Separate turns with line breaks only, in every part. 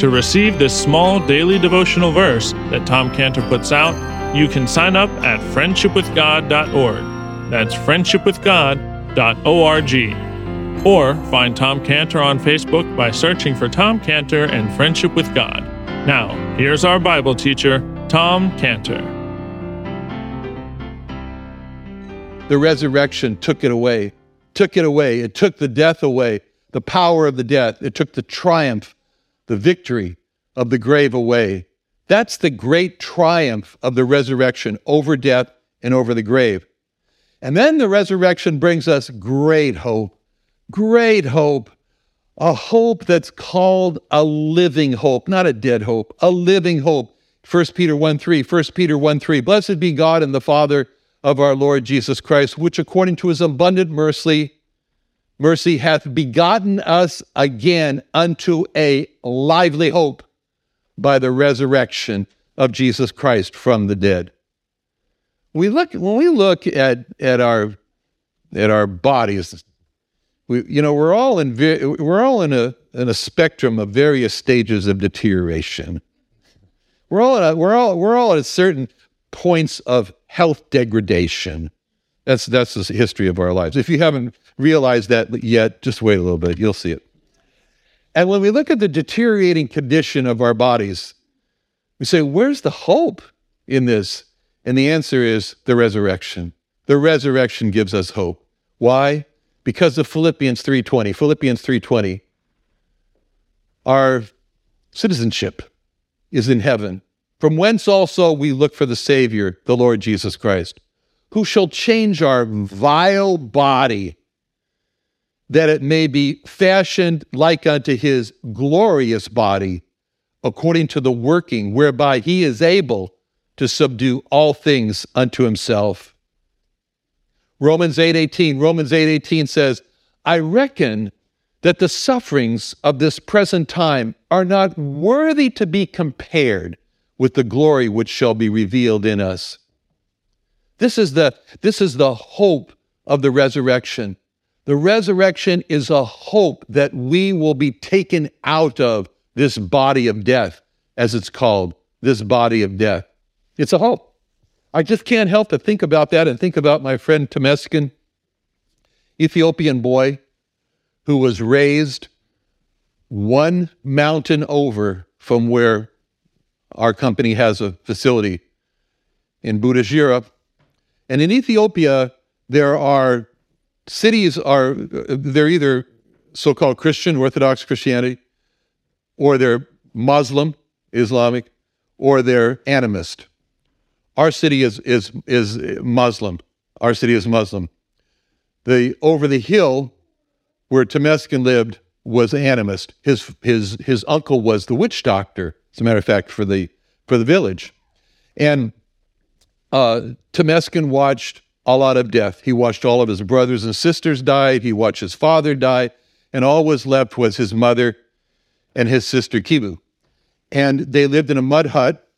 To receive this small daily devotional verse that Tom Cantor puts out, you can sign up at friendshipwithgod.org. That's friendshipwithgod.org. Or find Tom Cantor on Facebook by searching for Tom Cantor and Friendship with God. Now, here's our Bible teacher, Tom Cantor.
the resurrection took it away, took it away. It took the death away, the power of the death. It took the triumph, the victory of the grave away. That's the great triumph of the resurrection over death and over the grave. And then the resurrection brings us great hope, great hope, a hope that's called a living hope, not a dead hope, a living hope. 1 Peter 1 3, 1 Peter 1 3. Blessed be God and the Father of our Lord Jesus Christ, which according to his abundant mercy, mercy hath begotten us again unto a lively hope by the resurrection of Jesus Christ from the dead. We look when we look at at our at our bodies, we you know we're all in we're all in a in a spectrum of various stages of deterioration. We're all at a, we're all we're all at certain points of health degradation. That's, that's the history of our lives. If you haven't realized that yet, just wait a little bit, you'll see it. And when we look at the deteriorating condition of our bodies, we say, where's the hope in this? And the answer is the resurrection. The resurrection gives us hope. Why? Because of Philippians 3:20. Philippians 3:20. Our citizenship is in heaven from whence also we look for the Savior, the Lord Jesus Christ, who shall change our vile body, that it may be fashioned like unto his glorious body, according to the working whereby he is able to subdue all things unto himself. Romans 8:18 Romans 8:18 says, "I reckon that the sufferings of this present time are not worthy to be compared with the glory which shall be revealed in us. This is the, this is the hope of the resurrection. The resurrection is a hope that we will be taken out of this body of death, as it's called, this body of death. It's a hope. I just can't help but think about that and think about my friend Temeskin, Ethiopian boy who was raised one mountain over from where our company has a facility in Butajira. And in Ethiopia, there are cities are they're either so-called Christian, Orthodox Christianity, or they're Muslim, Islamic, or they're animist. Our city is is is Muslim. Our city is Muslim. The over the hill where Temeskin lived was animist. His his his uncle was the witch doctor as a matter of fact, for the for the village. And uh, Temeskin watched a lot of death. He watched all of his brothers and sisters die. He watched his father die, and all was left was his mother and his sister Kibu. And they lived in a mud hut,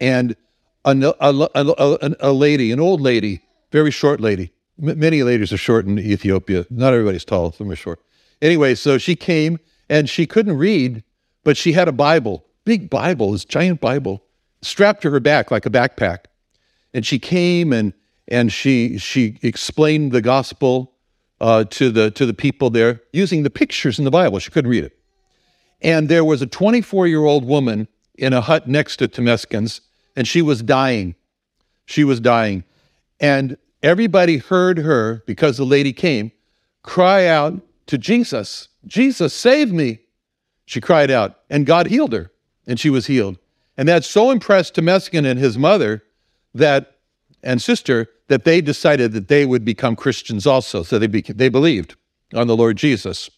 and a, a, a, a lady, an old lady, very short lady, M- many ladies are short in Ethiopia. Not everybody's tall, some are short. Anyway, so she came and she couldn't read, but she had a Bible, big Bible, this giant Bible, strapped to her back like a backpack. And she came and and she she explained the gospel uh, to the to the people there using the pictures in the Bible. She couldn't read it. And there was a 24 year old woman in a hut next to Temeskin's, and she was dying. She was dying. And everybody heard her, because the lady came, cry out to Jesus, Jesus, save me. She cried out, and God healed her, and she was healed. And that so impressed Temeskin and his mother that and sister that they decided that they would become Christians also. So they, they believed on the Lord Jesus.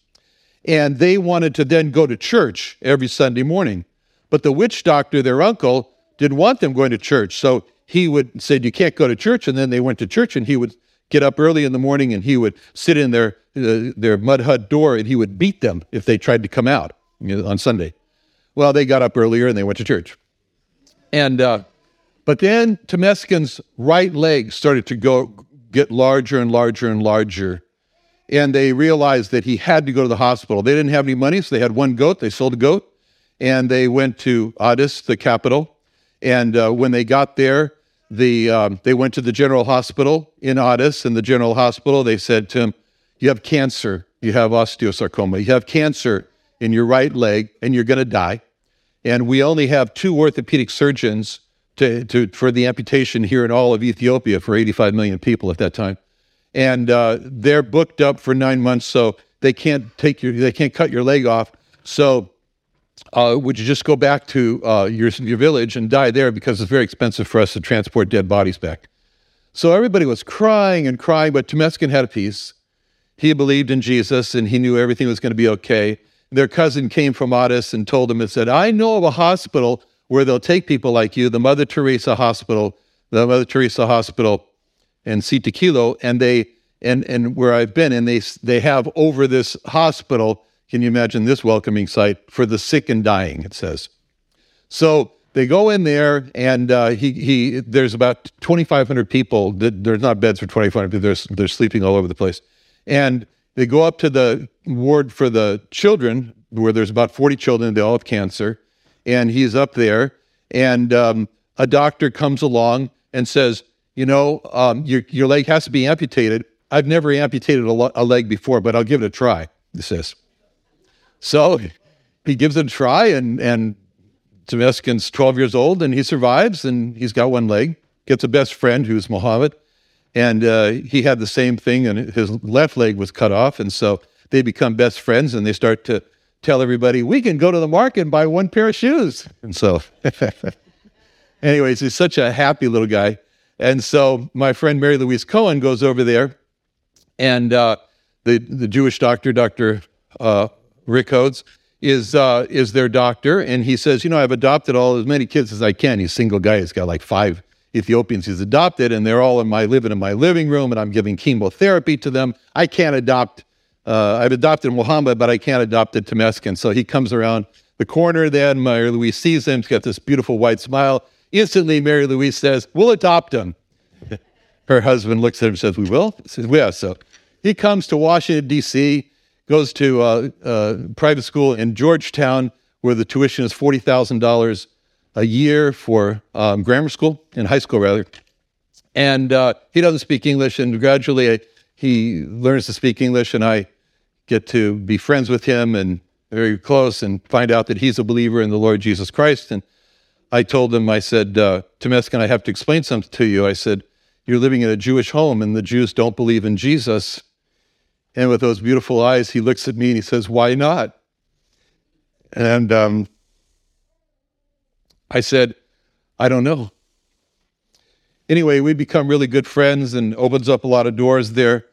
And they wanted to then go to church every Sunday morning. But the witch doctor, their uncle, didn't want them going to church. So he would say, You can't go to church. And then they went to church, and he would get up early in the morning and he would sit in their, uh, their mud hut door and he would beat them if they tried to come out on Sunday. Well, they got up earlier and they went to church. And, uh, but then Temeskin's right leg started to go get larger and larger and larger and they realized that he had to go to the hospital. They didn't have any money, so they had one goat. They sold a goat, and they went to Addis, the capital. And uh, when they got there, the um, they went to the general hospital in Addis. In the general hospital, they said to him, "You have cancer. You have osteosarcoma. You have cancer in your right leg, and you're going to die. And we only have two orthopedic surgeons to, to, for the amputation here in all of Ethiopia for 85 million people at that time." and uh, they're booked up for nine months, so they can't take your they can't cut your leg off. So uh, would you just go back to uh, your your village and die there because it's very expensive for us to transport dead bodies back? So everybody was crying and crying, but Temeskin had a peace. He believed in Jesus and he knew everything was going to be okay. Their cousin came from Addis and told him and said, I know of a hospital where they'll take people like you, the Mother Teresa Hospital, the Mother Teresa Hospital and Sita Kilo, and they and and where I've been, and they they have over this hospital. Can you imagine this welcoming sight for the sick and dying? It says. So they go in there, and uh, he he. There's about 2,500 people. There's not beds for 2,500 people. They're they're sleeping all over the place, and they go up to the ward for the children, where there's about 40 children. They all have cancer, and he's up there, and um, a doctor comes along and says, you know, um, your, your leg has to be amputated. I've never amputated a, lo- a, leg before, but I'll give it a try, he says. So he gives it a try, and, and Temeskin's 12 years old, and he survives, and he's got one leg, gets a best friend who's Mohammed, and uh, he had the same thing, and his left leg was cut off, and so they become best friends, and they start to tell everybody, we can go to the market and buy one pair of shoes. And so, anyways, he's such a happy little guy. And so my friend Mary Louise Cohen goes over there, and uh, the the Jewish doctor, Doctor uh, Rick Hodes, is uh, is their doctor, and he says, you know, I've adopted all as many kids as I can. He's a single guy. He's got like five Ethiopians he's adopted, and they're all in my living in my living room, and I'm giving chemotherapy to them. I can't adopt. Uh, I've adopted Muhammad, but I can't adopt a Temeskin. So he comes around the corner. Then Mary Louise sees him. He's got this beautiful white smile. Instantly, Mary Louise says, We'll adopt him. Her husband looks at him and says, We will? He says, Yeah. So he comes to Washington, D.C., goes to uh, uh, private school in Georgetown, where the tuition is $40,000 a year for um, grammar school, in high school rather. And uh, he doesn't speak English, and gradually he learns to speak English, and I get to be friends with him and very close and find out that he's a believer in the Lord Jesus Christ. And I told him, I said, uh, Temeskin, I have to explain something to you. I said, You're living in a Jewish home and the Jews don't believe in Jesus. And with those beautiful eyes, he looks at me and he says, Why not? And um, I said, I don't know. Anyway, we become really good friends and opens up a lot of doors there.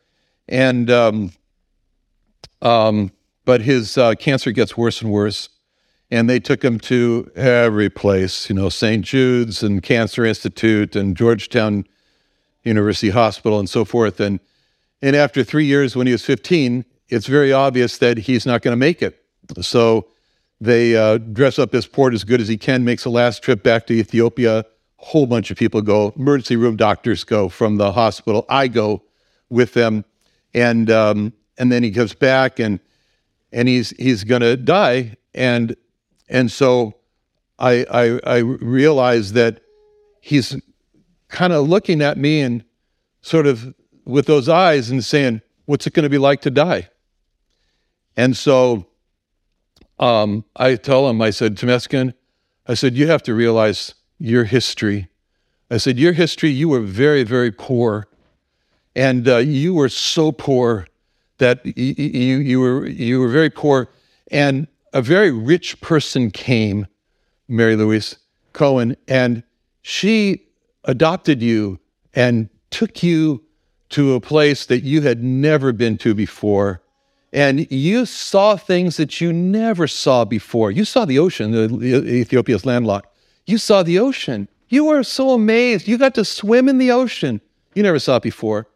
And, um, um, but his uh, cancer gets worse and worse and they took him to every place, you know, St. Jude's and Cancer Institute and Georgetown University Hospital and so forth. And, and after three years, when he was 15, it's very obvious that he's not going to make it. So they uh, dress up his port as good as he can, makes a last trip back to Ethiopia. A whole bunch of people go. Emergency room doctors go from the hospital. I go with them, and um, and then he comes back and and he's he's going to die, and and so I I, I realize that he's kind of looking at me and sort of with those eyes and saying, "What's it going to be like to die?" And so um, I tell him, I said, Temeskin, I said, you have to realize your history. I said, your history, you were very, very poor. And uh, you were so poor that you, you, were, you were very poor. And a very rich person came, Mary Louise Cohen, and she adopted you and took you to a place that you had never been to before and you saw things that you never saw before. You saw the ocean, Ethiopia's landlocked. You saw the ocean. You were so amazed. You got to swim in the ocean. You never saw it before.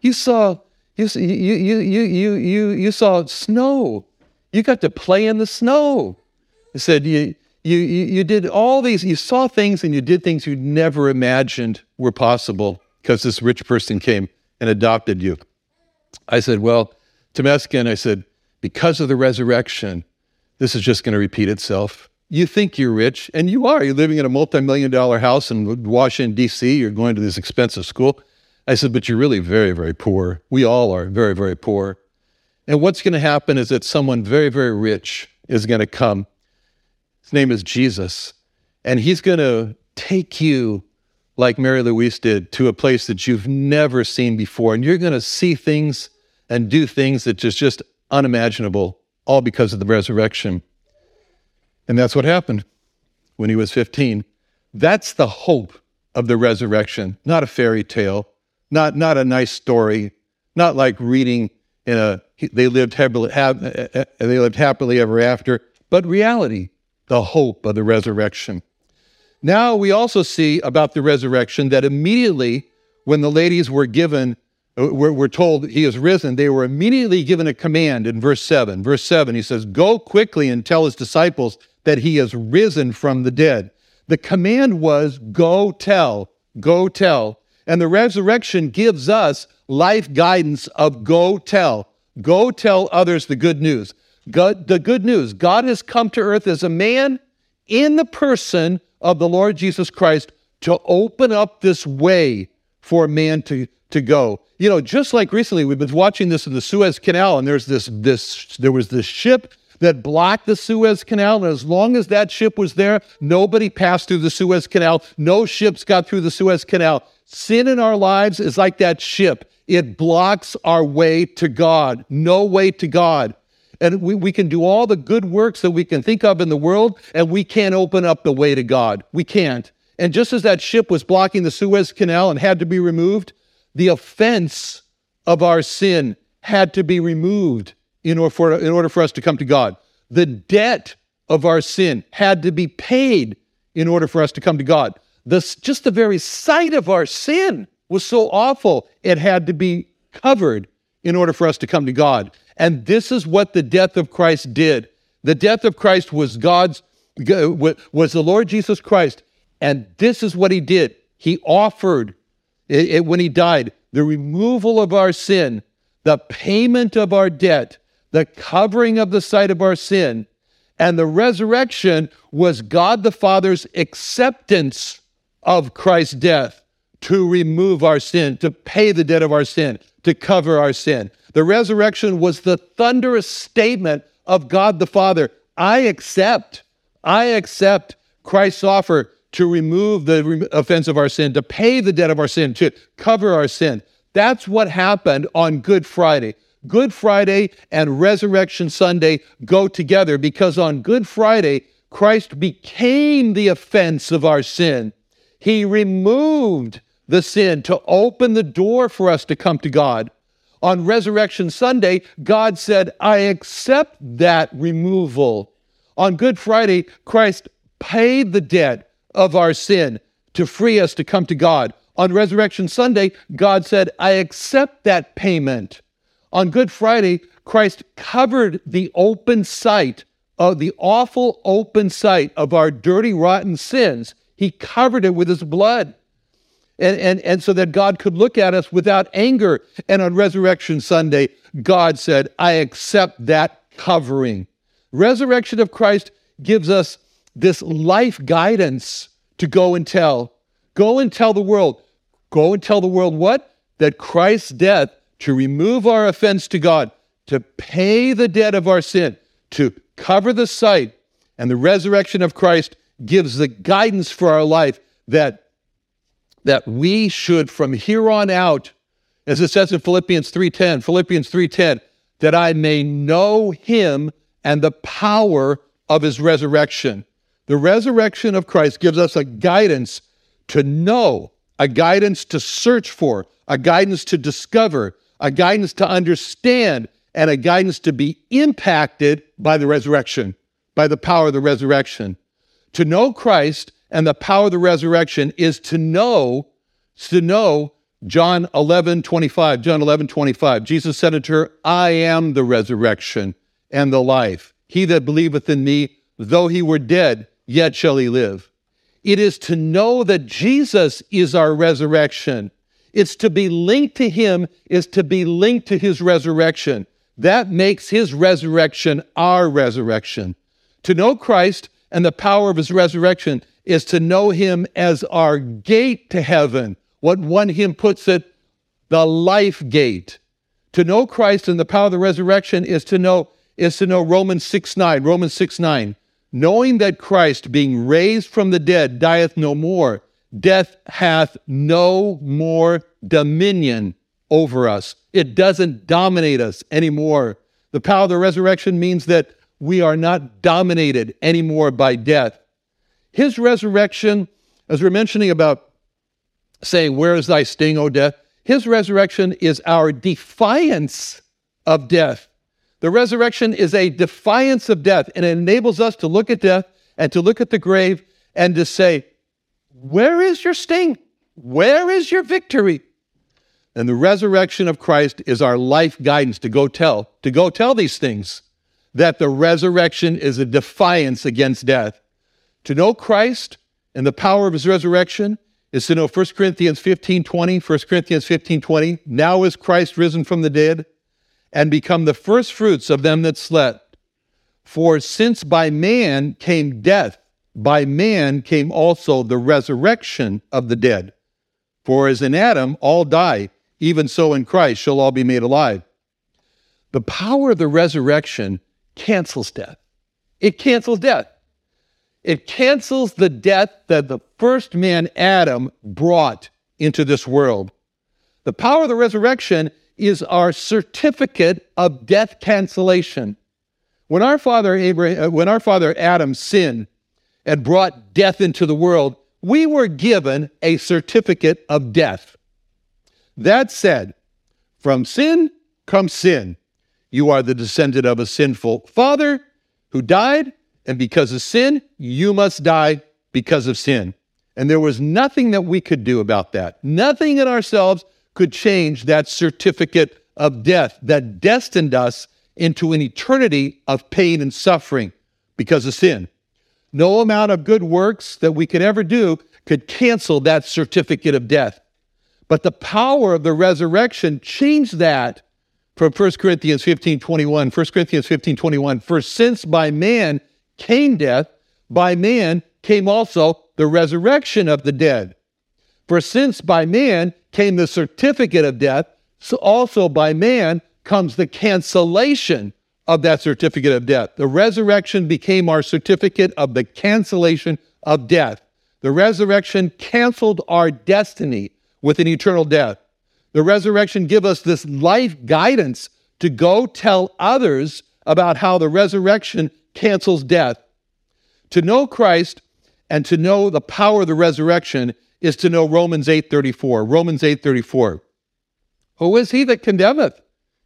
You saw you you you you you you, saw snow. You got to play in the snow. He said you you you did all these. You saw things and you did things you never imagined were possible because this rich person came and adopted you. I said, well Temeskin, I said, because of the resurrection, this is just going to repeat itself. You think you're rich, and you are. You're living in a multi million dollar house in Washington, D.C., you're going to this expensive school. I said, but you're really very, very poor. We all are very, very poor. And what's going to happen is that someone very, very rich is going to come. His name is Jesus. And he's going to take you, like Mary Louise did, to a place that you've never seen before. And you're going to see things and do things that is just unimaginable, all because of the resurrection. And that's what happened when he was 15. That's the hope of the resurrection, not a fairy tale, not, not a nice story, not like reading in a they lived happily, they lived happily ever after, but reality, the hope of the resurrection. Now we also see about the resurrection that immediately when the ladies were given uh, we're, we're told he is risen, they were immediately given a command in verse 7. Verse 7, he says, Go quickly and tell his disciples that he is risen from the dead. The command was, Go tell, go tell. And the resurrection gives us life guidance of go tell. Go tell others the good news. God, the good news God has come to earth as a man in the person of the Lord Jesus Christ to open up this way for man to, to go. You know, just like recently, we've been watching this in the Suez Canal, and there's this, this, there was this ship that blocked the Suez Canal. And as long as that ship was there, nobody passed through the Suez Canal. No ships got through the Suez Canal. Sin in our lives is like that ship. It blocks our way to God. No way to God. And we, we can do all the good works that we can think of in the world, and we can't open up the way to God. We can't. And just as that ship was blocking the Suez Canal and had to be removed, the offense of our sin had to be removed in order for, in order for us to come to God. The debt of our sin had to be paid in order for us to come to God. The, just the very sight of our sin was so awful, it had to be covered in order for us to come to God. And this is what the death of Christ did. The death of Christ was God's, was the Lord Jesus Christ. And this is what he did. He offered it, it, when he died, the removal of our sin, the payment of our debt, the covering of the sight of our sin, and the resurrection was God the Father's acceptance of Christ's death to remove our sin, to pay the debt of our sin, to cover our sin. The resurrection was the thunderous statement of God the Father I accept, I accept Christ's offer to remove the offense of our sin, to pay the debt of our sin, to cover our sin. That's what happened on Good Friday. Good Friday and Resurrection Sunday go together because on Good Friday, Christ became the offense of our sin. He removed the sin to open the door for us to come to God. On Resurrection Sunday, God said, I accept that removal. On Good Friday, Christ paid the debt of our sin to free us to come to God. On Resurrection Sunday, God said, I accept that payment. On Good Friday, Christ covered the open sight of the awful open sight of our dirty, rotten sins. He covered it with his blood. and, and, and so that God could look at us without anger. And on Resurrection Sunday, God said, I accept that covering. Resurrection of Christ gives us this life guidance to go and tell. Go and tell the world. Go and tell the world what? That Christ's death to remove our offense to God, to pay the debt of our sin, to cover the sight, and the resurrection of Christ gives the guidance for our life that that we should from here on out, as it says in Philippians 3:10, Philippians 3:10, that I may know him and the power of his resurrection. The resurrection of Christ gives us a guidance to know, a guidance to search for, a guidance to discover, a guidance to understand, and a guidance to be impacted by the resurrection, by the power of the resurrection. To know Christ and the power of the resurrection is to know, to know John 11, 25. John 11, 25. Jesus said unto her, I am the resurrection and the life. He that believeth in me, though he were dead, yet shall he live. It is to know that Jesus is our resurrection. It's to be linked to him, is to be linked to his resurrection. That makes his resurrection our resurrection. To know Christ and the power of his resurrection is to know him as our gate to heaven. What one hymn puts it, the life gate. To know Christ and the power of the resurrection is to know is to know Romans 6 9. Romans 6 9. Knowing that Christ, being raised from the dead, dieth no more, death hath no more dominion over us. It doesn't dominate us anymore. The power of the resurrection means that we are not dominated anymore by death. His resurrection, as we're mentioning about saying, Where is thy sting, O death? His resurrection is our defiance of death. The resurrection is a defiance of death, and it enables us to look at death and to look at the grave and to say, Where is your sting? Where is your victory? And the resurrection of Christ is our life guidance to go tell, to go tell these things, that the resurrection is a defiance against death. To know Christ and the power of his resurrection is to know 1 Corinthians 15 20, 1 Corinthians 15 20. Now is Christ risen from the dead and become the first fruits of them that slept. For since by man came death, by man came also the resurrection of the dead. For as in Adam all die, even so in Christ shall all be made alive. The power of the resurrection cancels death. It cancels death. It cancels the death that the first man, Adam, brought into this world. The power of the resurrection is our certificate of death cancellation. When our father Abraham, uh, when our father Adam sinned and brought death into the world, we were given a certificate of death. That said, from sin comes sin. You are the descendant of a sinful father who died and because of sin, you must die because of sin. And there was nothing that we could do about that. Nothing in ourselves could change that certificate of death that destined us into an eternity of pain and suffering because of sin. No amount of good works that we could ever do could cancel that certificate of death. But the power of the resurrection changed that from 1 Corinthians 15 21. 1 Corinthians 15 21. For since by man came death, by man came also the resurrection of the dead. For since by man came the certificate of death, so also by man comes the cancellation of that certificate of death. The resurrection became our certificate of the cancellation of death. The resurrection canceled our destiny with an eternal death. The resurrection give us this life guidance to go tell others about how the resurrection cancels death. To know Christ and to know the power of the resurrection is to know Romans 8:34. Romans 8:34. Who is he that condemneth?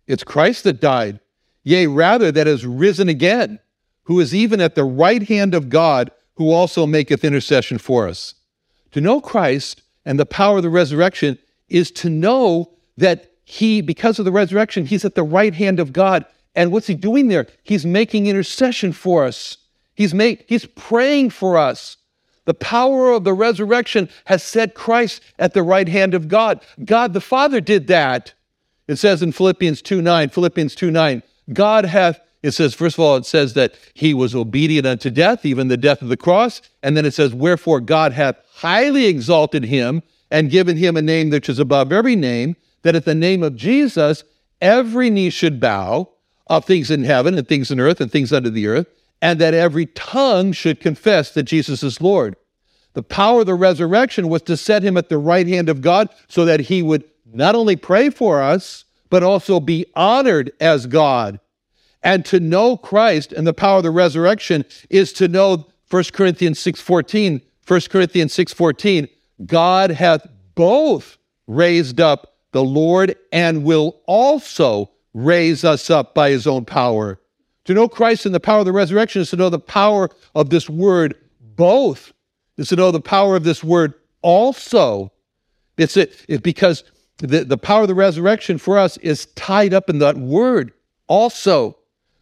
It's Christ that died, yea, rather that is risen again, who is even at the right hand of God, who also maketh intercession for us. To know Christ and the power of the resurrection is to know that he, because of the resurrection, he's at the right hand of God and what's he doing there? He's making intercession for us. He's, make, he's praying for us. The power of the resurrection has set Christ at the right hand of God. God the Father did that. It says in Philippians 2 9, Philippians 2 9, God hath, it says, first of all, it says that he was obedient unto death, even the death of the cross. And then it says, wherefore God hath highly exalted him and given him a name which is above every name, that at the name of Jesus every knee should bow of things in heaven and things in earth and things under the earth, and that every tongue should confess that Jesus is Lord. The power of the resurrection was to set him at the right hand of God so that he would not only pray for us, but also be honored as God. And to know Christ and the power of the resurrection is to know 1 Corinthians 6:14, 1 Corinthians 6:14, God hath both raised up the Lord and will also raise us up by his own power. To know Christ and the power of the resurrection is to know the power of this word both, is to know the power of this word also. It's it, because the, the power of the resurrection for us is tied up in that word also.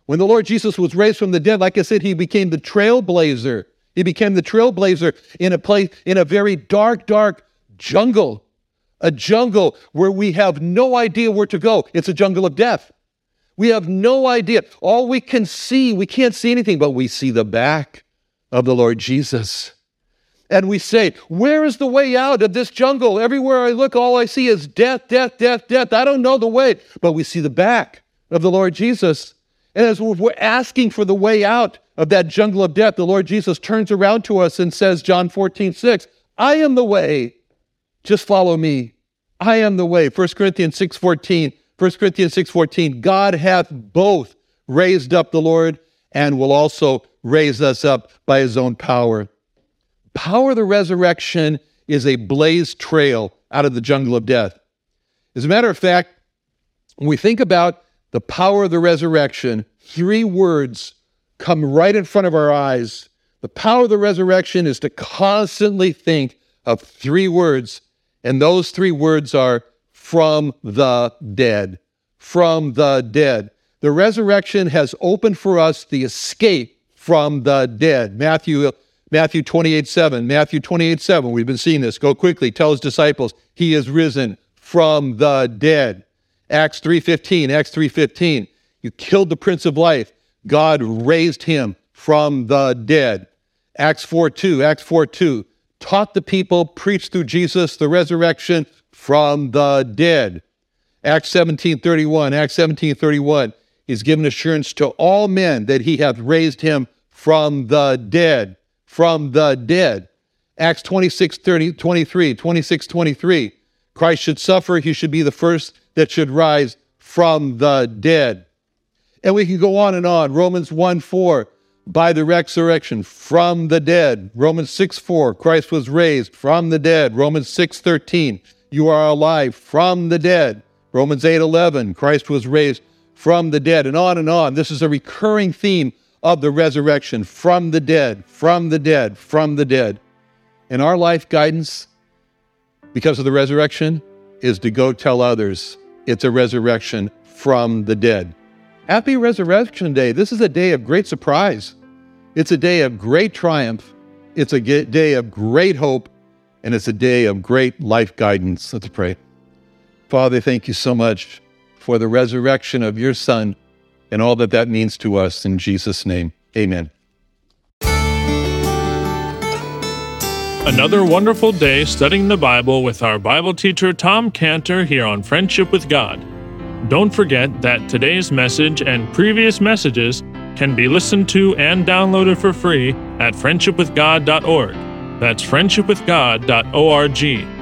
When the Lord Jesus was raised from the dead, like I said, he became the trailblazer. He became the trailblazer in a place, in a very dark, dark jungle, a jungle where we have no idea where to go. It's a jungle of death. We have no idea. All we can see, we can't see anything, but we see the back of the Lord Jesus. And we say, Where is the way out of this jungle? Everywhere I look, all I see is death, death, death, death. I don't know the way. But we see the back of the Lord Jesus. And as we're asking for the way out of that jungle of death, the Lord Jesus turns around to us and says, John 14, 6, I am the way. Just follow me. I am the way. 1 Corinthians 6, 14. 1 Corinthians 6:14, God hath both raised up the Lord and will also raise us up by his own power. Power of the resurrection is a blazed trail out of the jungle of death. As a matter of fact, when we think about the power of the resurrection, three words come right in front of our eyes. The power of the resurrection is to constantly think of three words, and those three words are from the dead. From the dead. The resurrection has opened for us the escape from the dead. Matthew Matthew 28 7. Matthew 28 7. We've been seeing this. Go quickly. Tell his disciples, he is risen from the dead. Acts 3:15. Acts 3:15. You killed the prince of life. God raised him from the dead. Acts 4 2. Acts 4 2. Taught the people, preached through Jesus the resurrection from the dead. Acts 17:31, Acts 17:31. He's given assurance to all men that he hath raised him from the dead, from the dead. Acts 26, 30, 23, 26, 23. Christ should suffer, he should be the first that should rise from the dead. And we can go on and on. Romans 1 4, by the resurrection from the dead. Romans 6 4, Christ was raised from the dead. Romans 6 13, you are alive from the dead. Romans 8:11, Christ was raised from the dead and on and on. This is a recurring theme of the resurrection from the dead, from the dead, from the dead. And our life guidance because of the resurrection is to go tell others it's a resurrection from the dead. Happy Resurrection Day. This is a day of great surprise. It's a day of great triumph. It's a day of great hope and it's a day of great life guidance. Let's pray. Father, thank you so much for the resurrection of your Son and all that that means to us. In Jesus' name, amen.
Another wonderful day studying the Bible with our Bible teacher Tom Cantor here on Friendship with God. Don't forget that today's message and previous messages can be listened to and downloaded for free at friendshipwithgod.org. That's friendshipwithgod.org.